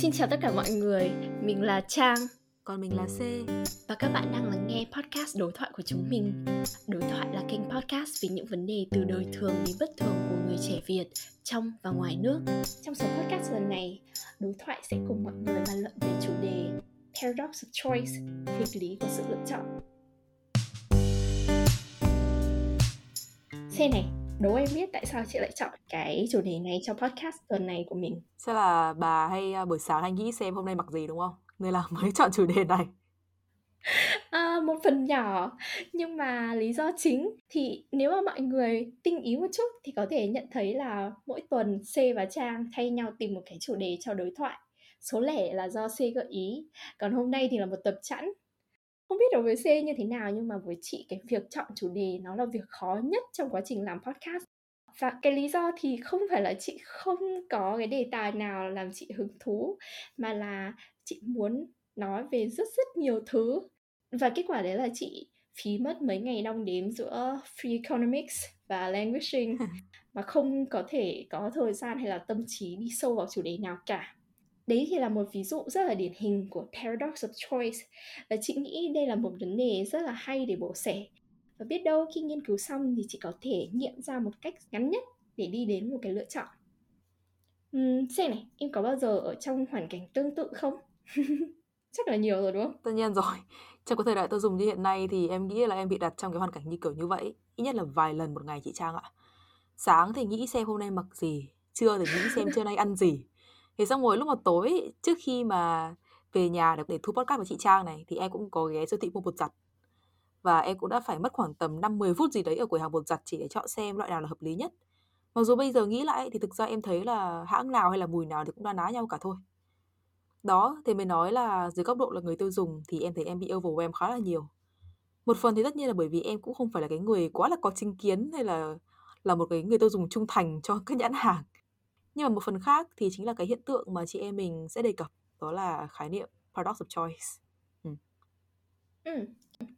Xin chào tất cả mọi người, mình là Trang. Còn mình là C. Và các bạn đang lắng nghe podcast đối thoại của chúng mình. Đối thoại là kênh podcast về những vấn đề từ đời thường đến bất thường của người trẻ Việt trong và ngoài nước. Trong số podcast lần này, đối thoại sẽ cùng mọi người bàn luận về chủ đề Paradox of Choice, nghịch lý của sự lựa chọn. C này, đố em biết tại sao chị lại chọn cái chủ đề này cho podcast tuần này của mình? Sẽ là bà hay à, buổi sáng hay nghĩ xem hôm nay mặc gì đúng không? Nên là mới chọn chủ đề này. À, một phần nhỏ. Nhưng mà lý do chính thì nếu mà mọi người tinh ý một chút thì có thể nhận thấy là mỗi tuần C và Trang thay nhau tìm một cái chủ đề cho đối thoại. Số lẻ là do C gợi ý. Còn hôm nay thì là một tập chẵn không biết đối với C như thế nào nhưng mà với chị cái việc chọn chủ đề nó là việc khó nhất trong quá trình làm podcast. Và cái lý do thì không phải là chị không có cái đề tài nào làm chị hứng thú mà là chị muốn nói về rất rất nhiều thứ. Và kết quả đấy là chị phí mất mấy ngày đong đếm giữa free economics và languaging mà không có thể có thời gian hay là tâm trí đi sâu vào chủ đề nào cả đấy thì là một ví dụ rất là điển hình của paradox of choice. Và chị nghĩ đây là một vấn đề rất là hay để bổ sẻ. Và biết đâu khi nghiên cứu xong thì chị có thể nghiệm ra một cách ngắn nhất để đi đến một cái lựa chọn. Uhm, xem này em có bao giờ ở trong hoàn cảnh tương tự không? Chắc là nhiều rồi đúng không? Tất nhiên rồi. Trong cái thời đại tôi dùng như hiện nay thì em nghĩ là em bị đặt trong cái hoàn cảnh như kiểu như vậy Ít nhất là vài lần một ngày chị Trang ạ. Sáng thì nghĩ xem hôm nay mặc gì Trưa thì nghĩ xem trưa nay ăn gì. Thì xong rồi lúc mà tối trước khi mà về nhà để thu podcast với chị Trang này Thì em cũng có ghé siêu thị mua bột giặt Và em cũng đã phải mất khoảng tầm 5-10 phút gì đấy ở quầy hàng bột giặt chỉ để chọn xem loại nào là hợp lý nhất Mặc dù bây giờ nghĩ lại thì thực ra em thấy là hãng nào hay là mùi nào thì cũng đã ná nhau cả thôi đó, thì mới nói là dưới góc độ là người tiêu dùng thì em thấy em bị overwhelm khá là nhiều. Một phần thì tất nhiên là bởi vì em cũng không phải là cái người quá là có chính kiến hay là là một cái người tiêu dùng trung thành cho các nhãn hàng. Nhưng mà một phần khác thì chính là cái hiện tượng mà chị em mình sẽ đề cập, đó là khái niệm paradox of choice. Ừ. Ừ.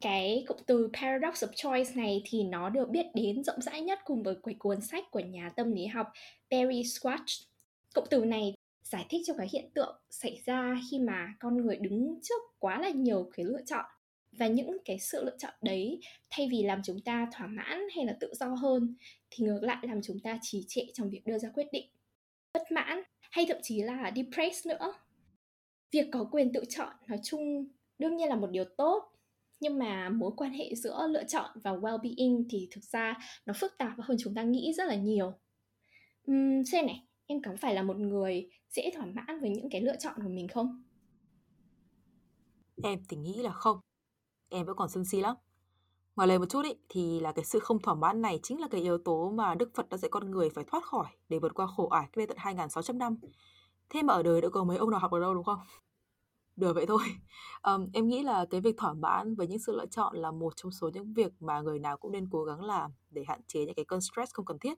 Cái cụm từ paradox of choice này thì nó được biết đến rộng rãi nhất cùng với cái cuốn sách của nhà tâm lý học Barry Schwartz. Cụm từ này giải thích cho cái hiện tượng xảy ra khi mà con người đứng trước quá là nhiều cái lựa chọn và những cái sự lựa chọn đấy thay vì làm chúng ta thỏa mãn hay là tự do hơn thì ngược lại làm chúng ta trì trệ trong việc đưa ra quyết định bất mãn hay thậm chí là depressed nữa. Việc có quyền tự chọn nói chung đương nhiên là một điều tốt nhưng mà mối quan hệ giữa lựa chọn và well-being thì thực ra nó phức tạp hơn chúng ta nghĩ rất là nhiều. Uhm, xem này em có phải là một người dễ thỏa mãn với những cái lựa chọn của mình không? Em thì nghĩ là không. Em vẫn còn sân si lắm ngoài lời một chút ý, thì là cái sự không thỏa mãn này chính là cái yếu tố mà Đức Phật đã dạy con người phải thoát khỏi để vượt qua khổ ải cách đây tận 2.600 năm. Thế mà ở đời đã có mấy ông nào học được đâu đúng không? Được vậy thôi. Um, em nghĩ là cái việc thỏa mãn với những sự lựa chọn là một trong số những việc mà người nào cũng nên cố gắng làm để hạn chế những cái cơn stress không cần thiết.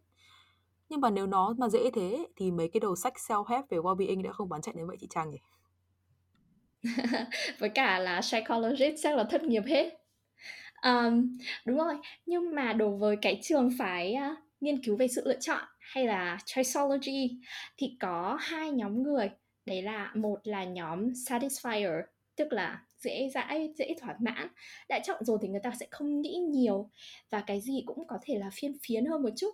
Nhưng mà nếu nó mà dễ thế thì mấy cái đầu sách self-help về well-being đã không bán chạy đến vậy chị Trang nhỉ? với cả là psychologist chắc là thất nghiệp hết um, đúng rồi. Nhưng mà đối với cái trường phái uh, nghiên cứu về sự lựa chọn hay là choiceology thì có hai nhóm người. Đấy là một là nhóm satisfier tức là dễ dãi dễ thỏa mãn đã chọn rồi thì người ta sẽ không nghĩ nhiều và cái gì cũng có thể là phiên phiến hơn một chút.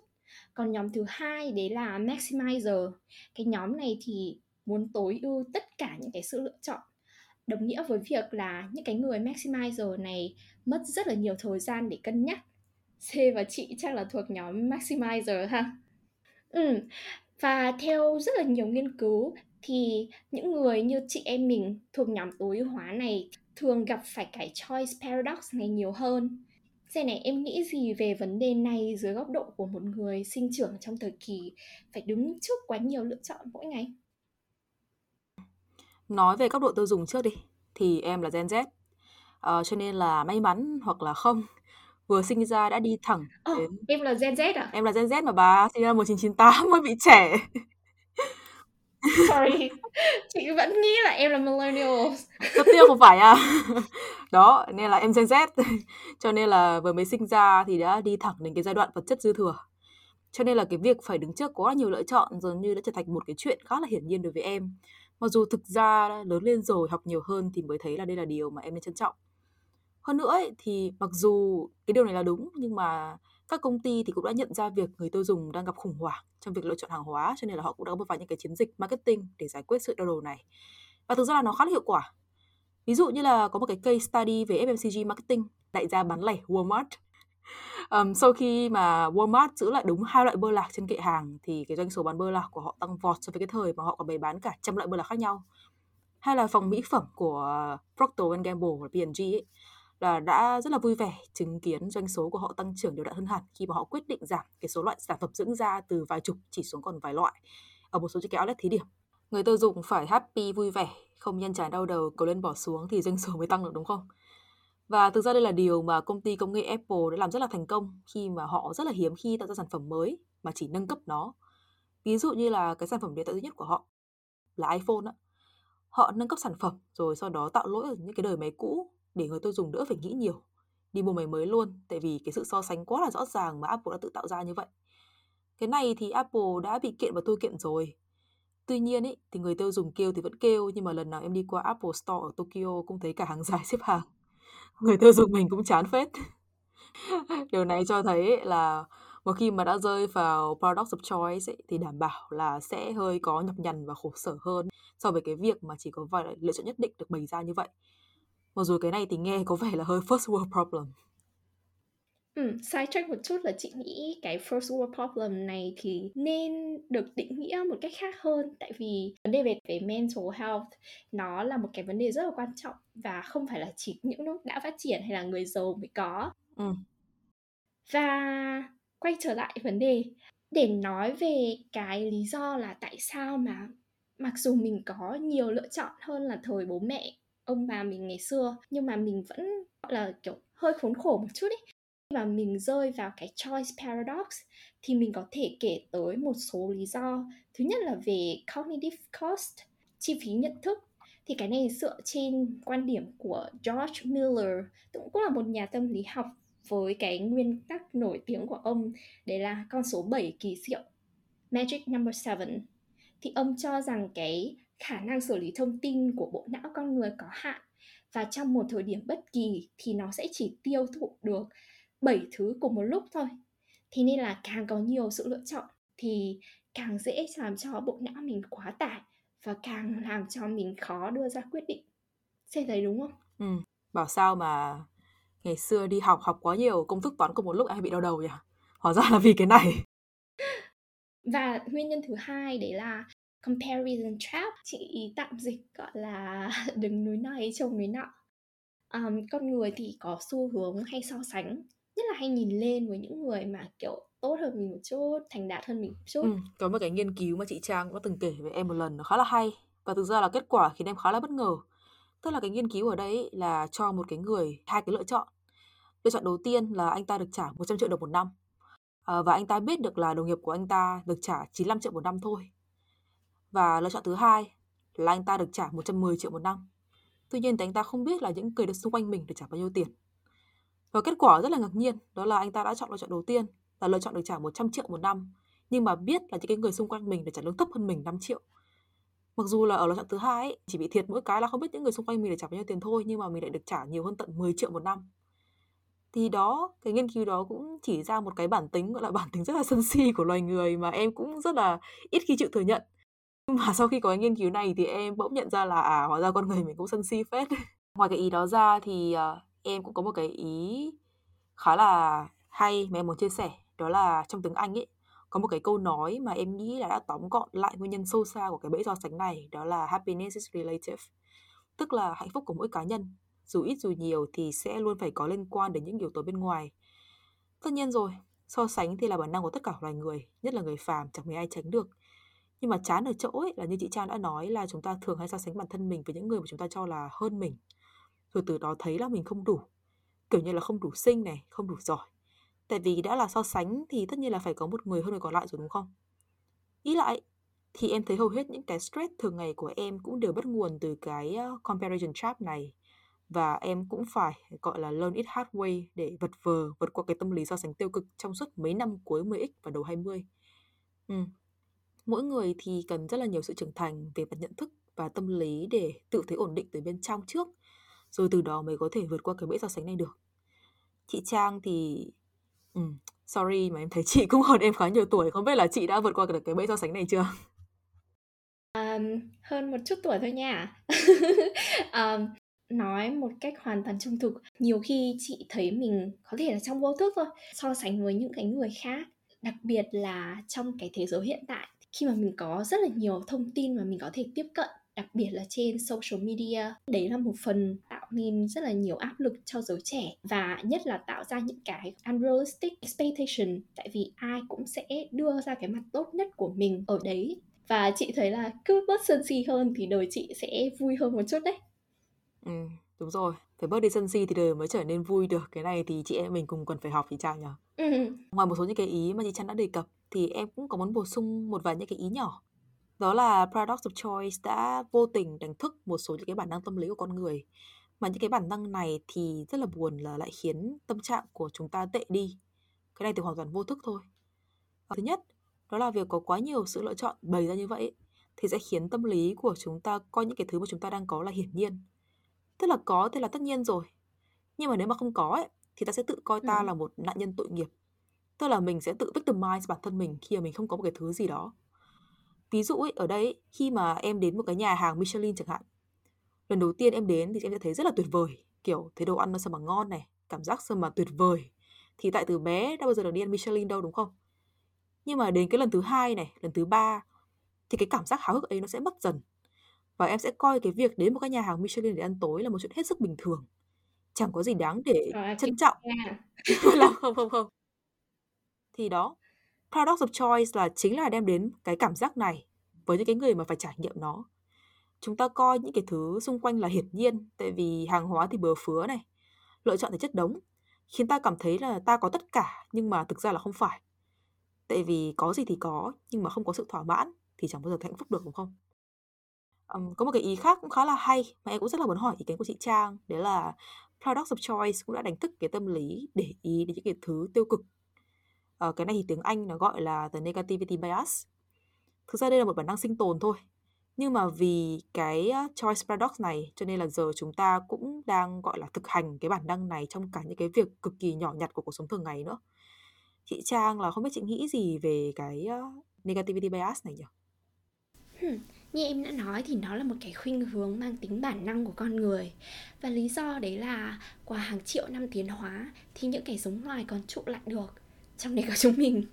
Còn nhóm thứ hai đấy là maximizer. Cái nhóm này thì muốn tối ưu tất cả những cái sự lựa chọn. Đồng nghĩa với việc là những cái người maximizer này mất rất là nhiều thời gian để cân nhắc C và chị chắc là thuộc nhóm maximizer ha ừ. và theo rất là nhiều nghiên cứu thì những người như chị em mình thuộc nhóm tối ưu hóa này thường gặp phải cái choice paradox này nhiều hơn Xe này em nghĩ gì về vấn đề này dưới góc độ của một người sinh trưởng trong thời kỳ phải đứng trước quá nhiều lựa chọn mỗi ngày? Nói về góc độ tiêu dùng trước đi, thì em là Gen Z. Ờ, cho nên là may mắn hoặc là không, vừa sinh ra đã đi thẳng oh, đến... em là Gen Z à? Em là Gen Z mà bà, sinh ra 1998 mới bị trẻ. Sorry, chị vẫn nghĩ là em là millennial. Tất nhiên không phải à. Đó, nên là em Gen Z. Cho nên là vừa mới sinh ra thì đã đi thẳng đến cái giai đoạn vật chất dư thừa. Cho nên là cái việc phải đứng trước quá nhiều lựa chọn dường như đã trở thành một cái chuyện khá là hiển nhiên đối với em. Mặc dù thực ra lớn lên rồi, học nhiều hơn thì mới thấy là đây là điều mà em nên trân trọng. Hơn nữa ấy, thì mặc dù cái điều này là đúng nhưng mà các công ty thì cũng đã nhận ra việc người tiêu dùng đang gặp khủng hoảng trong việc lựa chọn hàng hóa cho nên là họ cũng đã bước vào những cái chiến dịch marketing để giải quyết sự đau đầu này. Và thực ra là nó khá là hiệu quả. Ví dụ như là có một cái case study về FMCG marketing, đại gia bán lẻ Walmart. Um, sau khi mà Walmart giữ lại đúng hai loại bơ lạc trên kệ hàng thì cái doanh số bán bơ lạc của họ tăng vọt so với cái thời mà họ còn bày bán cả trăm loại bơ lạc khác nhau. Hay là phòng mỹ phẩm của Procter Gamble và P&G ấy, là đã rất là vui vẻ chứng kiến doanh số của họ tăng trưởng đều đặn hơn hẳn khi mà họ quyết định giảm cái số loại sản phẩm dưỡng da từ vài chục chỉ xuống còn vài loại ở một số chiếc cái outlet thí điểm. Người tiêu dùng phải happy vui vẻ, không nhân trải đau đầu cầu lên bỏ xuống thì doanh số mới tăng được đúng không? Và thực ra đây là điều mà công ty công nghệ Apple đã làm rất là thành công khi mà họ rất là hiếm khi tạo ra sản phẩm mới mà chỉ nâng cấp nó. Ví dụ như là cái sản phẩm điện thoại duy nhất của họ là iPhone á. Họ nâng cấp sản phẩm rồi sau đó tạo lỗi ở những cái đời máy cũ để người tiêu dùng đỡ phải nghĩ nhiều. Đi mua máy mới luôn tại vì cái sự so sánh quá là rõ ràng mà Apple đã tự tạo ra như vậy. Cái này thì Apple đã bị kiện và tôi kiện rồi. Tuy nhiên ý, thì người tiêu dùng kêu thì vẫn kêu nhưng mà lần nào em đi qua Apple Store ở Tokyo cũng thấy cả hàng dài xếp hàng. Người tiêu dùng mình cũng chán phết. Điều này cho thấy là một khi mà đã rơi vào product of choice ấy, thì đảm bảo là sẽ hơi có nhọc nhằn và khổ sở hơn so với cái việc mà chỉ có vài lựa chọn nhất định được bày ra như vậy. Mặc dù cái này thì nghe có vẻ là hơi first world problem. Ừ, side track một chút là chị nghĩ cái first world problem này thì nên được định nghĩa một cách khác hơn tại vì vấn đề về về mental health nó là một cái vấn đề rất là quan trọng và không phải là chỉ những nước đã phát triển hay là người giàu mới có. Ừ. Và quay trở lại vấn đề để nói về cái lý do là tại sao mà mặc dù mình có nhiều lựa chọn hơn là thời bố mẹ ông bà mình ngày xưa, nhưng mà mình vẫn, gọi là, kiểu, hơi khốn khổ một chút ấy. Mà mình rơi vào cái choice paradox thì mình có thể kể tới một số lý do. Thứ nhất là về cognitive cost, chi phí nhận thức. Thì cái này dựa trên quan điểm của George Miller cũng cũng là một nhà tâm lý học với cái nguyên tắc nổi tiếng của ông, đấy là con số 7 kỳ diệu, magic number 7 thì ông cho rằng cái khả năng xử lý thông tin của bộ não con người có hạn và trong một thời điểm bất kỳ thì nó sẽ chỉ tiêu thụ được 7 thứ cùng một lúc thôi. Thế nên là càng có nhiều sự lựa chọn thì càng dễ làm cho bộ não mình quá tải và càng làm cho mình khó đưa ra quyết định. Xem thấy đúng không? Ừ, bảo sao mà ngày xưa đi học học quá nhiều công thức toán cùng một lúc ai bị đau đầu nhỉ? Hóa ra là vì cái này. Và nguyên nhân thứ hai đấy là comparison trap. Chị tạm dịch gọi là đứng núi này trông núi nọ um, con người thì có xu hướng hay so sánh nhất là hay nhìn lên với những người mà kiểu tốt hơn mình một chút thành đạt hơn mình một chút. Ừ, có một cái nghiên cứu mà chị Trang đã từng kể với em một lần nó khá là hay. Và thực ra là kết quả khiến em khá là bất ngờ. Tức là cái nghiên cứu ở đây là cho một cái người hai cái lựa chọn. Lựa chọn đầu tiên là anh ta được trả 100 triệu đồng một năm. À, và anh ta biết được là đồng nghiệp của anh ta được trả 95 triệu một năm thôi và lựa chọn thứ hai là anh ta được trả 110 triệu một năm. Tuy nhiên thì anh ta không biết là những người xung quanh mình được trả bao nhiêu tiền. Và kết quả rất là ngạc nhiên, đó là anh ta đã chọn lựa chọn đầu tiên là lựa chọn được trả 100 triệu một năm, nhưng mà biết là những cái người xung quanh mình được trả lương thấp hơn mình 5 triệu. Mặc dù là ở lựa chọn thứ hai ấy, chỉ bị thiệt mỗi cái là không biết những người xung quanh mình được trả bao nhiêu tiền thôi, nhưng mà mình lại được trả nhiều hơn tận 10 triệu một năm. Thì đó, cái nghiên cứu đó cũng chỉ ra một cái bản tính gọi là bản tính rất là sân si của loài người mà em cũng rất là ít khi chịu thừa nhận nhưng mà sau khi có cái nghiên cứu này thì em bỗng nhận ra là à hóa ra con người mình cũng sân si phết. Ngoài cái ý đó ra thì uh, em cũng có một cái ý khá là hay mà em muốn chia sẻ, đó là trong tiếng Anh ấy có một cái câu nói mà em nghĩ là đã tóm gọn lại nguyên nhân sâu xa của cái bẫy so sánh này, đó là happiness is relative. Tức là hạnh phúc của mỗi cá nhân, dù ít dù nhiều thì sẽ luôn phải có liên quan đến những yếu tố bên ngoài. Tất nhiên rồi, so sánh thì là bản năng của tất cả loài người, nhất là người phàm chẳng mấy ai tránh được. Nhưng mà chán ở chỗ ấy là như chị Trang đã nói là chúng ta thường hay so sánh bản thân mình với những người mà chúng ta cho là hơn mình. Rồi từ đó thấy là mình không đủ. Kiểu như là không đủ xinh này, không đủ giỏi. Tại vì đã là so sánh thì tất nhiên là phải có một người hơn người còn lại rồi đúng không? Ý lại, thì em thấy hầu hết những cái stress thường ngày của em cũng đều bắt nguồn từ cái ờ, comparison trap này. Và em cũng phải gọi là learn it hard way để vật vờ vượt qua cái tâm lý so sánh tiêu cực trong suốt mấy năm cuối 10x và đầu 20. Ừ, mỗi người thì cần rất là nhiều sự trưởng thành về mặt nhận thức và tâm lý để tự thấy ổn định từ bên trong trước, rồi từ đó mới có thể vượt qua cái bẫy so sánh này được. Chị Trang thì ừ, sorry mà em thấy chị cũng hơn em khá nhiều tuổi, không biết là chị đã vượt qua được cái bẫy so sánh này chưa? um, hơn một chút tuổi thôi nha. um, nói một cách hoàn toàn trung thực, nhiều khi chị thấy mình có thể là trong vô thức thôi, so sánh với những cái người khác, đặc biệt là trong cái thế giới hiện tại, khi mà mình có rất là nhiều thông tin mà mình có thể tiếp cận, đặc biệt là trên social media. Đấy là một phần tạo nên rất là nhiều áp lực cho giới trẻ và nhất là tạo ra những cái unrealistic expectation tại vì ai cũng sẽ đưa ra cái mặt tốt nhất của mình ở đấy và chị thấy là cứ bớt sân si hơn thì đời chị sẽ vui hơn một chút đấy. Ừ, đúng rồi, phải bớt đi sân si thì đời mới trở nên vui được. Cái này thì chị em mình cùng cần phải học chị Trang nhỉ? Ừ. Ngoài một số những cái ý mà chị Trang đã đề cập thì em cũng có muốn bổ sung một vài những cái ý nhỏ. Đó là Paradox of Choice đã vô tình đánh thức một số những cái bản năng tâm lý của con người. Mà những cái bản năng này thì rất là buồn là lại khiến tâm trạng của chúng ta tệ đi. Cái này thì hoàn toàn vô thức thôi. Thứ nhất, đó là việc có quá nhiều sự lựa chọn bày ra như vậy thì sẽ khiến tâm lý của chúng ta coi những cái thứ mà chúng ta đang có là hiển nhiên. Tức là có thì là tất nhiên rồi. Nhưng mà nếu mà không có ấy, thì ta sẽ tự coi ta Ừ. là một nạn nhân tội nghiệp. Tức là mình sẽ tự victimize bản thân mình khi mà mình không có một cái thứ gì đó. Ví dụ ấy, ở đây ấy, khi mà em đến một cái nhà hàng Michelin chẳng hạn. Lần đầu tiên em đến thì em sẽ thấy rất là tuyệt vời. Kiểu thấy đồ ăn nó sao mà ngon này, cảm giác sao mà tuyệt vời. Thì tại từ bé đã bao giờ được đi ăn Michelin đâu đúng không? Nhưng mà đến cái lần thứ hai này, lần thứ ba thì cái cảm giác háo hức ấy nó sẽ mất dần. Và em sẽ coi cái việc đến một cái nhà hàng Michelin để ăn tối là một chuyện hết sức bình thường. Chẳng có gì đáng để trân trọng. không không không. Thì đó, Paradox of Choice là chính là đem đến cái cảm giác này với những cái người mà phải trải nghiệm nó. Chúng ta coi những cái thứ xung quanh là hiển nhiên, tại vì hàng hóa thì bừa phứa này, lựa chọn thì chất đống, khiến ta cảm thấy là ta có tất cả nhưng mà thực ra là không phải. Tại vì có gì thì có, nhưng mà không có sự thỏa mãn thì chẳng bao giờ hạnh phúc được đúng không? um, có một cái ý khác cũng khá là hay mà em cũng rất là muốn hỏi ý kiến của chị Trang, đấy là Paradox of Choice cũng đã đánh thức cái tâm lý để ý đến những cái thứ tiêu cực à, cái này thì tiếng Anh nó gọi là the negativity bias. Thực ra đây là một bản năng sinh tồn thôi. Nhưng mà vì cái choice paradox này cho nên là giờ chúng ta cũng đang gọi là thực hành cái bản năng này trong cả những cái việc cực kỳ nhỏ nhặt của cuộc sống thường ngày nữa. Chị Trang là không biết chị nghĩ gì về cái negativity bias này nhỉ? Hmm, như em đã nói thì nó là một cái khuynh hướng mang tính bản năng của con người và lý do đấy là qua hàng triệu năm tiến hóa thì những cái giống loài còn trụ lại được trong đấy có chúng mình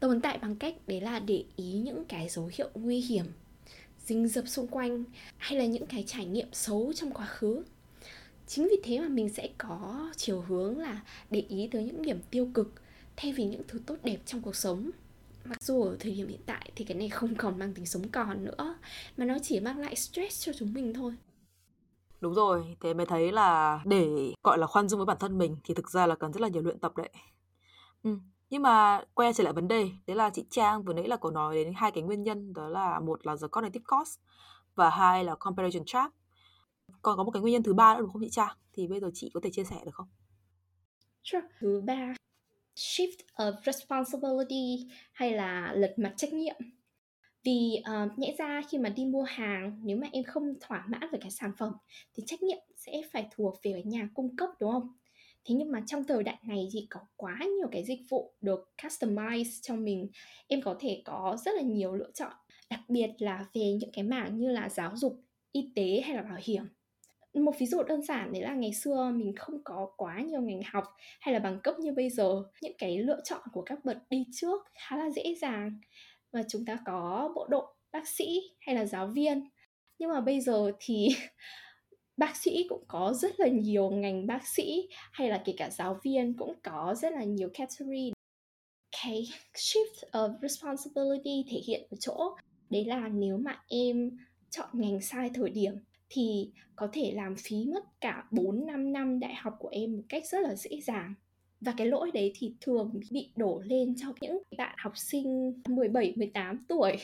tồn tại bằng cách đấy là để ý những cái dấu hiệu nguy hiểm rình rập xung quanh hay là những cái trải nghiệm xấu trong quá khứ chính vì thế mà mình sẽ có chiều hướng là để ý tới những điểm tiêu cực thay vì những thứ tốt đẹp trong cuộc sống mặc dù ở thời điểm hiện tại thì cái này không còn mang tính sống còn nữa mà nó chỉ mang lại stress cho chúng mình thôi Đúng rồi, thế mới thấy là để gọi là khoan dung với bản thân mình thì thực ra là cần rất là nhiều luyện tập đấy. Ừ. Nhưng mà quay trở lại vấn đề, đấy là chị Trang vừa nãy là có nói đến hai cái nguyên nhân, đó là một là the cognitive cost và hai là comparison trap. Còn có một cái nguyên nhân thứ ba nữa đúng không chị Trang? Thì bây giờ chị có thể chia sẻ được không? sure. thứ ba shift of responsibility hay là lật mặt trách nhiệm vì uh, nhẽ ra khi mà đi mua hàng nếu mà em không thỏa mãn với cái sản phẩm thì trách nhiệm sẽ phải thuộc về nhà cung cấp đúng không thế nhưng mà trong thời đại này thì có quá nhiều cái dịch vụ được customize cho mình. Em có thể có rất là nhiều lựa chọn, đặc biệt là về những cái mảng như là giáo dục, y tế hay là bảo hiểm. Một ví dụ đơn giản đấy là ngày xưa mình không có quá nhiều ngành học hay là bằng cấp như bây giờ. Những cái lựa chọn của các bậc đi trước khá là dễ dàng và chúng ta có bộ đội, bác sĩ hay là giáo viên. Nhưng mà bây giờ thì bác sĩ cũng có rất là nhiều ngành bác sĩ hay là kể cả giáo viên cũng có rất là nhiều category cái shift of responsibility thể hiện ở chỗ đấy là nếu mà em chọn ngành sai thời điểm thì có thể làm phí mất cả 4 5 năm đại học của em một cách rất là dễ dàng. Và cái lỗi đấy thì thường bị đổ lên cho những bạn học sinh 17, 18 tuổi.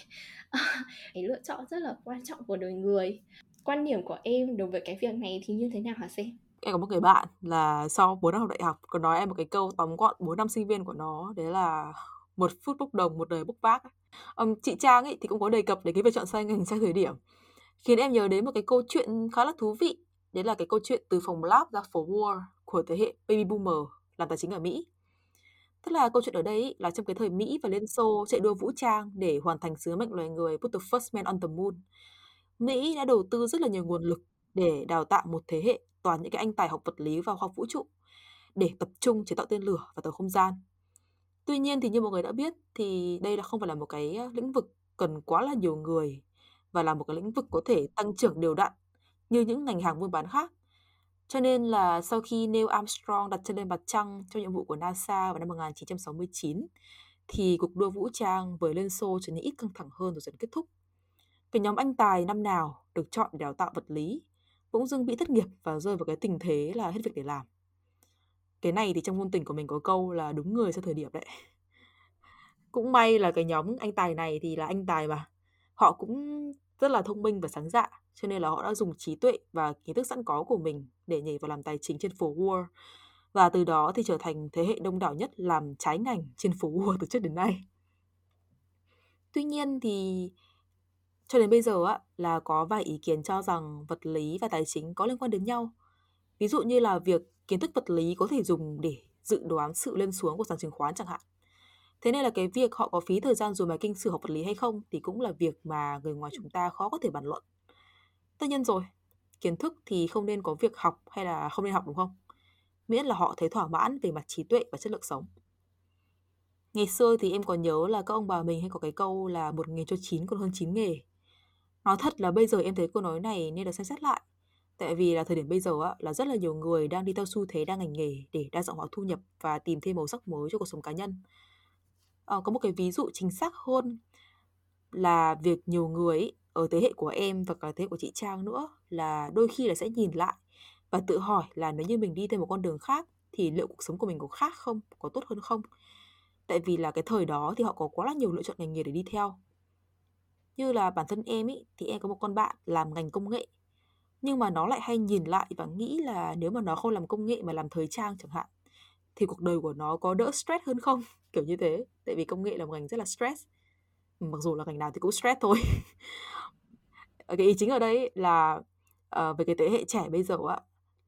cái lựa chọn rất là quan trọng của đời người. Quan điểm của em đối với cái việc này thì như thế nào hả xem Em có một người bạn là sau 4 năm học đại học có nói em một cái câu tóm gọn 4 năm sinh viên của nó đấy là một phút bốc đồng một đời bốc vác. Um, chị Trang ấy thì cũng có đề cập đến cái việc chọn sai ngành sai thời điểm khiến em nhớ đến một cái câu chuyện khá là thú vị. Đấy là cái câu chuyện từ phòng lab ra phố war của thế hệ baby boomer làm tài chính ở Mỹ. Tức là câu chuyện ở đây là trong cái thời Mỹ và Liên Xô chạy đua vũ trang để hoàn thành sứ mệnh loài người put the first man on the moon. Mỹ đã đầu tư rất là nhiều nguồn lực để đào tạo một thế hệ toàn những cái anh tài học vật lý và khoa học vũ trụ để tập trung chế tạo tên lửa và tàu không gian. Tuy nhiên thì như mọi người đã biết thì đây là không phải là một cái lĩnh vực cần quá là nhiều người và là một cái lĩnh vực có thể tăng trưởng đều đặn như những ngành hàng buôn bán khác. Cho nên là sau khi Neil Armstrong đặt chân lên mặt trăng trong nhiệm vụ của NASA vào năm 1969 thì cuộc đua vũ trang với Liên Xô trở nên ít căng thẳng hơn rồi dần kết thúc. Cái nhóm anh tài năm nào được chọn để đào tạo vật lý bỗng dưng bị thất nghiệp và rơi vào cái tình thế là hết việc để làm. Cái này thì trong ngôn tình của mình có câu là đúng người sau thời điểm đấy. Cũng may là cái nhóm anh tài này thì là anh tài mà. Họ cũng rất là thông minh và sáng dạ, cho nên là họ đã dùng trí tuệ và kiến thức sẵn có của mình để nhảy vào làm tài chính trên phố Wall. Và từ đó thì trở thành thế hệ đông đảo nhất làm trái ngành trên phố Wall từ trước đến nay. Tuy nhiên thì cho đến bây giờ á là có vài ý kiến cho rằng vật lý và tài chính có liên quan đến nhau. Ví dụ như là việc kiến thức vật lý có thể dùng để dự đoán sự lên xuống của sàn chứng khoán chẳng hạn. Thế nên là cái việc họ có phí thời gian dùng bài kinh sử học vật lý hay không thì cũng là việc mà người ngoài chúng ta khó có thể bàn luận. Tất nhiên rồi, kiến thức thì không nên có việc học hay là không nên học đúng không? Miễn là họ thấy thỏa mãn về mặt trí tuệ và chất lượng sống. Ngày xưa thì em còn nhớ là các ông bà mình hay có cái câu là một nghề cho chín còn hơn chín nghề. Nói thật là bây giờ em thấy câu nói này nên được xem xét lại. Tại vì là thời điểm bây giờ á, là rất là nhiều người đang đi theo xu thế đa ngành nghề để đa dạng hóa thu nhập và tìm thêm màu sắc mới cho cuộc sống cá nhân. À, có một cái ví dụ chính xác hơn là việc nhiều người ở thế hệ của em và cả thế hệ của chị Trang nữa là đôi khi là sẽ nhìn lại và tự hỏi là nếu như mình đi theo một con đường khác thì liệu cuộc sống của mình có khác không, có tốt hơn không? Tại vì là cái thời đó thì họ có quá là nhiều lựa chọn ngành nghề để đi theo. Như là bản thân em ý, thì em có một con bạn làm ngành công nghệ. Nhưng mà nó lại hay nhìn lại và nghĩ là nếu mà nó không làm công nghệ mà làm thời trang chẳng hạn thì cuộc đời của nó có đỡ stress hơn không? Kiểu như thế. Tại vì công nghệ là một ngành rất là stress. Mặc dù là ngành nào thì cũng stress thôi. cái ý chính ở đây là ờ, uh, về cái thế hệ trẻ bây giờ á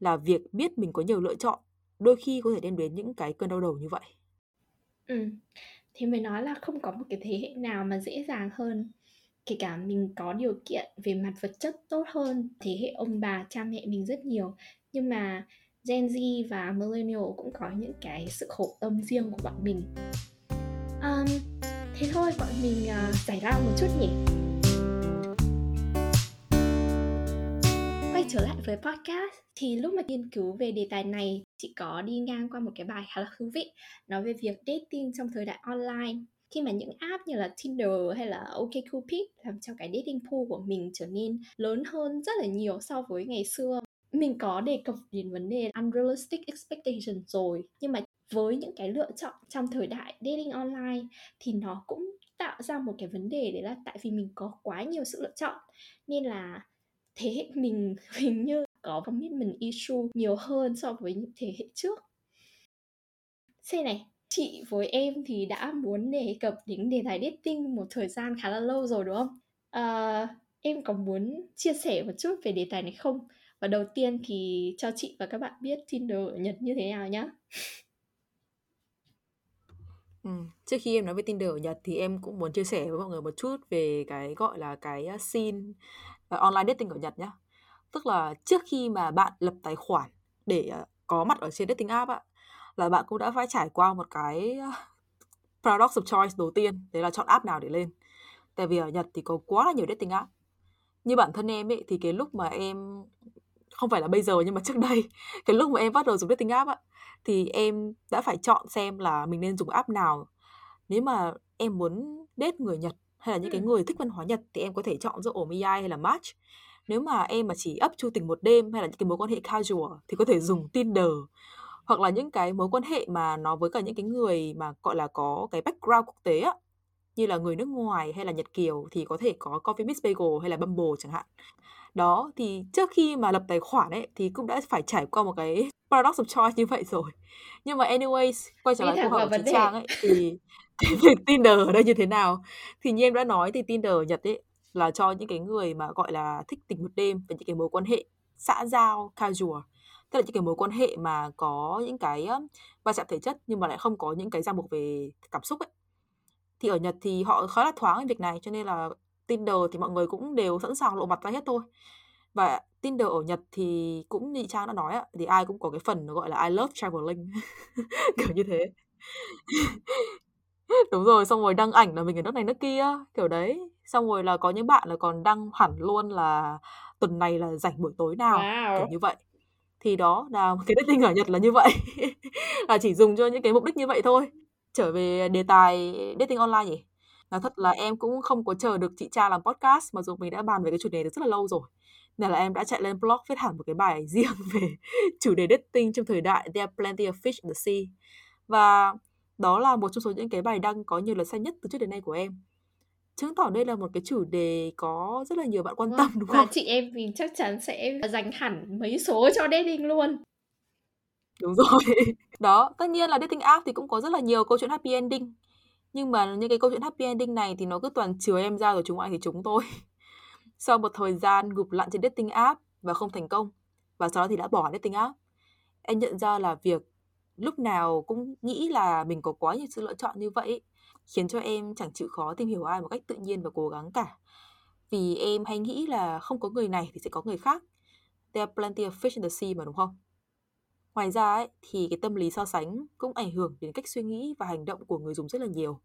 là việc biết mình có nhiều lựa chọn đôi khi có thể đem đến những cái cơn đau đầu như vậy. Ừ. Thì mới nói là không có một cái thế hệ nào mà dễ dàng hơn kể cả mình có điều kiện về mặt vật chất tốt hơn thế hệ ông bà cha mẹ mình rất nhiều. Nhưng mà Gen Z và Millennial cũng có những cái sự khổ tâm riêng của bọn mình. Um, thế thôi bọn mình uh, giải lao một chút nhỉ? Quay trở lại với podcast thì lúc mà nghiên cứu về đề tài này chị có đi ngang qua một cái bài khá là thú vị nói về việc dating trong thời đại online khi mà những app như là Tinder hay là OkCupid làm cho cái dating pool của mình trở nên lớn hơn rất là nhiều so với ngày xưa mình có đề cập đến vấn đề unrealistic expectation rồi nhưng mà với những cái lựa chọn trong thời đại dating online thì nó cũng tạo ra một cái vấn đề đấy là tại vì mình có quá nhiều sự lựa chọn nên là thế hệ mình hình như có commitment issue nhiều hơn so với những thế hệ trước. C này, chị với em thì đã muốn đề cập đến đề tài dating một thời gian khá là lâu rồi đúng không? À, em có muốn chia sẻ một chút về đề tài này không? Và đầu tiên thì cho chị và các bạn biết Tinder ở Nhật như thế nào nhá. Ừ. Trước khi em nói về Tinder ở Nhật thì em cũng muốn chia sẻ với mọi người một chút về cái gọi là cái ờ, scene uh, online dating ở Nhật nhá. Tức là trước khi mà bạn lập tài khoản để uh, có mặt ở trên dating app ạ là bạn cũng đã phải trải qua một cái paradox of choice đầu tiên đấy là chọn app nào để lên. Tại vì ở Nhật thì có quá là nhiều dating app. Như bản thân em ấy thì cái lúc mà em không phải là bây giờ nhưng mà trước đây cái lúc mà em bắt đầu dùng dating app á thì em đã phải chọn xem là mình nên dùng app nào. Nếu mà em muốn date người Nhật hay là những cái người thích văn hóa Nhật thì em có thể chọn giữa Omiai hay là Match. Nếu mà em mà chỉ ấp chu tình một đêm hay là những cái mối quan hệ casual thì có thể dùng Tinder hoặc là những cái mối quan hệ mà nó với cả những cái người mà gọi là có cái background quốc tế á như là người nước ngoài hay là Nhật Kiều thì có thể có Coffee Miss Bagel hay là Bumble chẳng hạn. Đó thì trước khi mà lập tài khoản ấy thì cũng đã phải trải qua một cái paradox of choice như vậy rồi. Nhưng mà anyways, quay trở lại câu hỏi của chị Trang ấy thì cái việc Tinder ở đây như thế nào? Thì như em đã nói thì Tinder ở Nhật ấy là cho những cái người mà gọi là thích tình một đêm và những cái mối quan hệ xã giao casual tức là những cái mối quan hệ mà có những cái va chạm thể chất nhưng mà lại không có những cái ràng buộc về cảm xúc ấy. Thì ở Nhật thì họ khá là thoáng về việc này cho nên là Tinder thì mọi người cũng đều sẵn sàng lộ mặt ra hết thôi. Và Tinder ở Nhật thì cũng như Trang đã nói ạ thì ai cũng có cái phần nó gọi là I love traveling kiểu như thế. Đúng rồi xong rồi đăng ảnh là mình ở nước này nước kia kiểu đấy. Xong rồi là có những bạn là còn đăng hẳn luôn là tuần này là rảnh buổi tối nào wow. kiểu như vậy thì đó là cái dating ở Nhật là như vậy. Là chỉ dùng cho những cái mục đích như vậy thôi. Trở về đề tài dating online nhỉ? Là thật là em cũng không có chờ được chị cha làm podcast mà dù mình đã bàn về cái chủ đề được rất là lâu rồi. Nên là em đã chạy lên blog viết hẳn một cái bài riêng về chủ đề dating trong thời đại There are plenty of fish in the sea. Và đó là một trong số những cái bài đăng có nhiều lượt xem nhất từ trước đến nay của em chứng tỏ đây là một cái chủ đề có rất là nhiều bạn quan vâng, tâm đúng không? Và chị em mình chắc chắn sẽ dành hẳn mấy số cho dating luôn. Đúng rồi. Đó, tất nhiên là dating app thì cũng có rất là nhiều câu chuyện happy ending. Nhưng mà những cái câu chuyện happy ending này thì nó cứ toàn chứa em ra rồi chúng ai thì chúng tôi. Sau một thời gian gục lặn trên dating app và không thành công, và sau đó thì đã bỏ dating app, em nhận ra là việc lúc nào cũng nghĩ là mình có quá nhiều sự lựa chọn như vậy khiến cho em chẳng chịu khó tìm hiểu ai một cách tự nhiên và cố gắng cả. Vì em hay nghĩ là không có người này thì sẽ có người khác. There are plenty of fish in the sea mà đúng không? Ngoài ra ấy, thì cái tâm lý so sánh cũng ảnh hưởng đến cách suy nghĩ và hành động của người dùng rất là nhiều.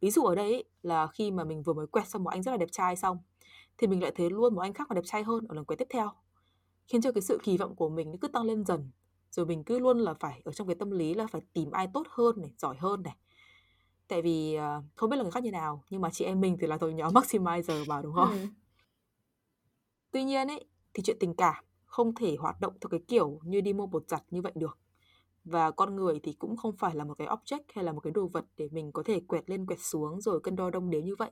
Ví dụ ở đây ấy, là khi mà mình vừa mới quẹt xong một anh rất là đẹp trai xong thì mình lại thấy luôn một anh khác còn đẹp trai hơn ở lần quẹt tiếp theo. Khiến cho cái sự kỳ vọng của mình cứ tăng lên dần. Rồi mình cứ luôn là phải ở trong cái tâm lý là phải tìm ai tốt hơn này, giỏi hơn này. Tại vì uh, không biết là người khác như nào nhưng mà chị em mình thì là tổ nhóm maximizer mà đúng không? Ừ. Tuy nhiên ấy thì chuyện tình cảm không thể hoạt động theo cái kiểu như đi mua bột giặt như vậy được. Và con người thì cũng không phải là một cái object hay là một cái đồ vật để mình có thể quẹt lên quẹt xuống rồi cân đo đong đếm như vậy.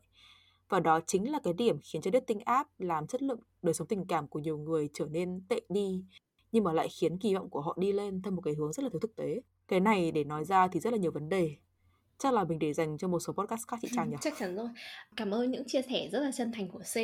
Và đó chính là cái điểm khiến cho dating app làm chất lượng đời sống tình cảm của nhiều người trở nên tệ đi nhưng mà lại khiến kỳ vọng của họ đi lên theo một cái hướng rất là thiếu thực tế. Cái này để nói ra thì rất là nhiều vấn đề chắc là mình để dành cho một số podcast khác chị Trang nhỉ? Chắc chắn rồi. Cảm ơn những chia sẻ rất là chân thành của C.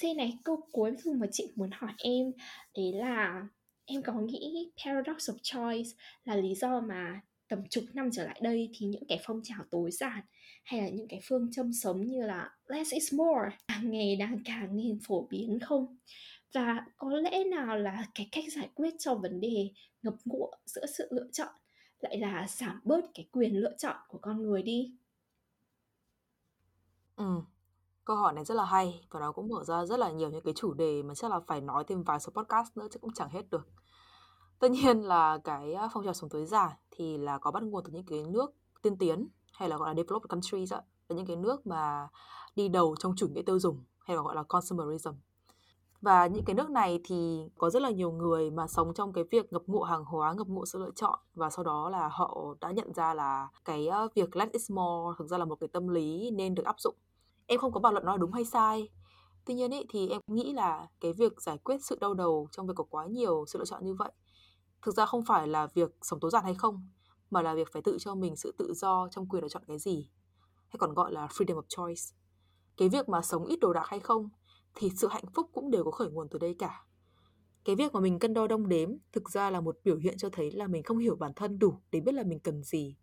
C này, câu cuối cùng mà chị muốn hỏi em đấy là em có nghĩ paradox of choice là lý do mà tầm chục năm trở lại đây thì những cái phong trào tối giản hay là những cái phương châm sống như là less is more càng ngày đang càng nên phổ biến không? Và có lẽ nào là cái cách giải quyết cho vấn đề ngập ngụa giữa sự lựa chọn lại là giảm bớt cái quyền lựa chọn của con người đi. Ừ câu hỏi này rất là hay và nó cũng mở ra rất là nhiều những cái chủ đề mà chắc là phải nói thêm vài số podcast nữa chứ cũng chẳng hết được. Tất nhiên là cái à, phong trào sống tối giản thì là có bắt nguồn từ những cái nước tiên tiến hay là gọi là developed countries ạ. Là những cái nước mà đi đầu trong chủ nghĩa tiêu dùng hay là gọi là consumerism và những cái nước này thì có rất là nhiều người mà sống trong cái việc ngập ngụa hàng hóa, ngập ngụa sự lựa chọn và sau đó là họ đã nhận ra là cái ờ, việc less is more thực ra là một cái tâm lý nên được áp dụng. Em không có bàn luận nó đúng hay sai. Tuy nhiên ý, thì em nghĩ là cái việc giải quyết sự đau đầu trong việc có quá nhiều sự lựa chọn như vậy thực ra không phải là việc sống tối giản hay không mà là việc phải tự cho mình sự tự do trong quyền lựa chọn cái gì hay còn gọi là freedom of choice cái việc mà sống ít đồ đạc hay không thì sự hạnh phúc cũng đều có khởi nguồn từ đây cả. Cái việc mà mình cân đo đong đếm thực ra là một biểu hiện cho thấy là mình không hiểu bản thân đủ để biết là mình cần gì.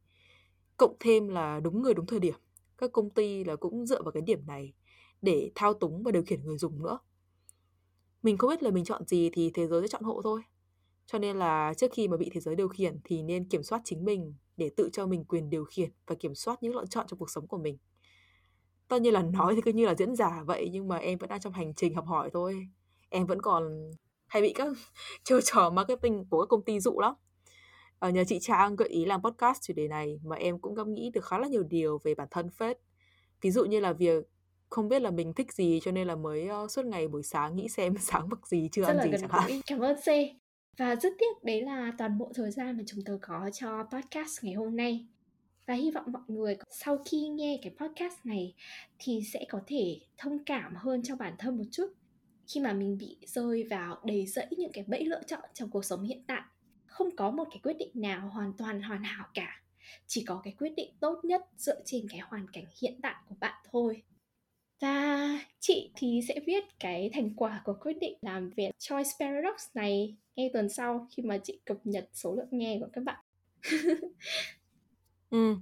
Cộng thêm là đúng người đúng thời điểm. Các công ty là cũng dựa vào cái điểm này để thao túng và điều khiển người dùng nữa. Mình không biết là mình chọn gì thì thế giới sẽ chọn hộ thôi. Cho nên là trước khi mà bị thế giới điều khiển thì nên kiểm soát chính mình để tự cho mình quyền điều khiển và kiểm soát những lựa chọn trong cuộc sống của mình tất nhiên là nói thì cứ như là diễn giả vậy nhưng mà em vẫn đang trong hành trình học hỏi thôi. Em vẫn còn hay bị các chiêu trò marketing của các công ty dụ lắm. Ở nhờ chị Trang gợi ý làm podcast chủ đề này mà em cũng ngẫm nghĩ được khá là nhiều điều về bản thân phết. Ví dụ như là việc không biết là mình thích gì cho nên là mới uh, suốt ngày buổi sáng nghĩ xem sáng mặc gì chưa Rất ăn gì chẳng hạn. cảm ơn C. Và rất tiếc đấy là toàn bộ thời gian mà chúng tôi có cho podcast ngày hôm nay và hy vọng mọi người sau khi nghe cái podcast này thì sẽ có thể thông cảm hơn cho bản thân một chút. Khi mà mình bị rơi vào đầy rẫy những cái bẫy lựa chọn trong cuộc sống hiện tại, không có một cái quyết định nào hoàn toàn hoàn hảo cả. Chỉ có cái quyết định tốt nhất dựa trên cái hoàn cảnh hiện tại của bạn thôi. Và chị thì sẽ viết cái thành quả của quyết định làm về Choice Paradox này ngay tuần sau khi mà chị cập nhật số lượng nghe của các bạn. ừ.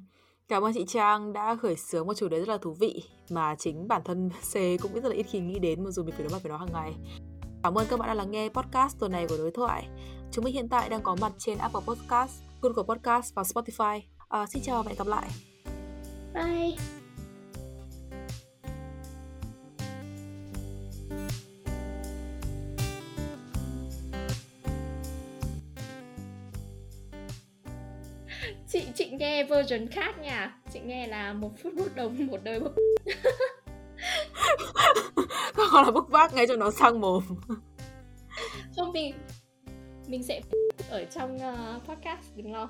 Cảm ơn chị Trang đã khởi xướng một chủ đề rất là thú vị mà chính bản thân C cũng rất là ít khi nghĩ đến mặc dù mình phải đối mặt với nó hàng ngày. Cảm ơn các bạn đã lắng nghe podcast tuần này của đối thoại. Chúng mình hiện tại đang có mặt trên Apple Podcast, Google Podcast và Spotify. À, xin chào và hẹn gặp lại. Bye. Nghe version khác nha. Chị nghe là một phút một đồng một đời bốc còn là bốc vác ngay cho nó sang mồm. Không mình mình sẽ ở trong uh, podcast đừng lo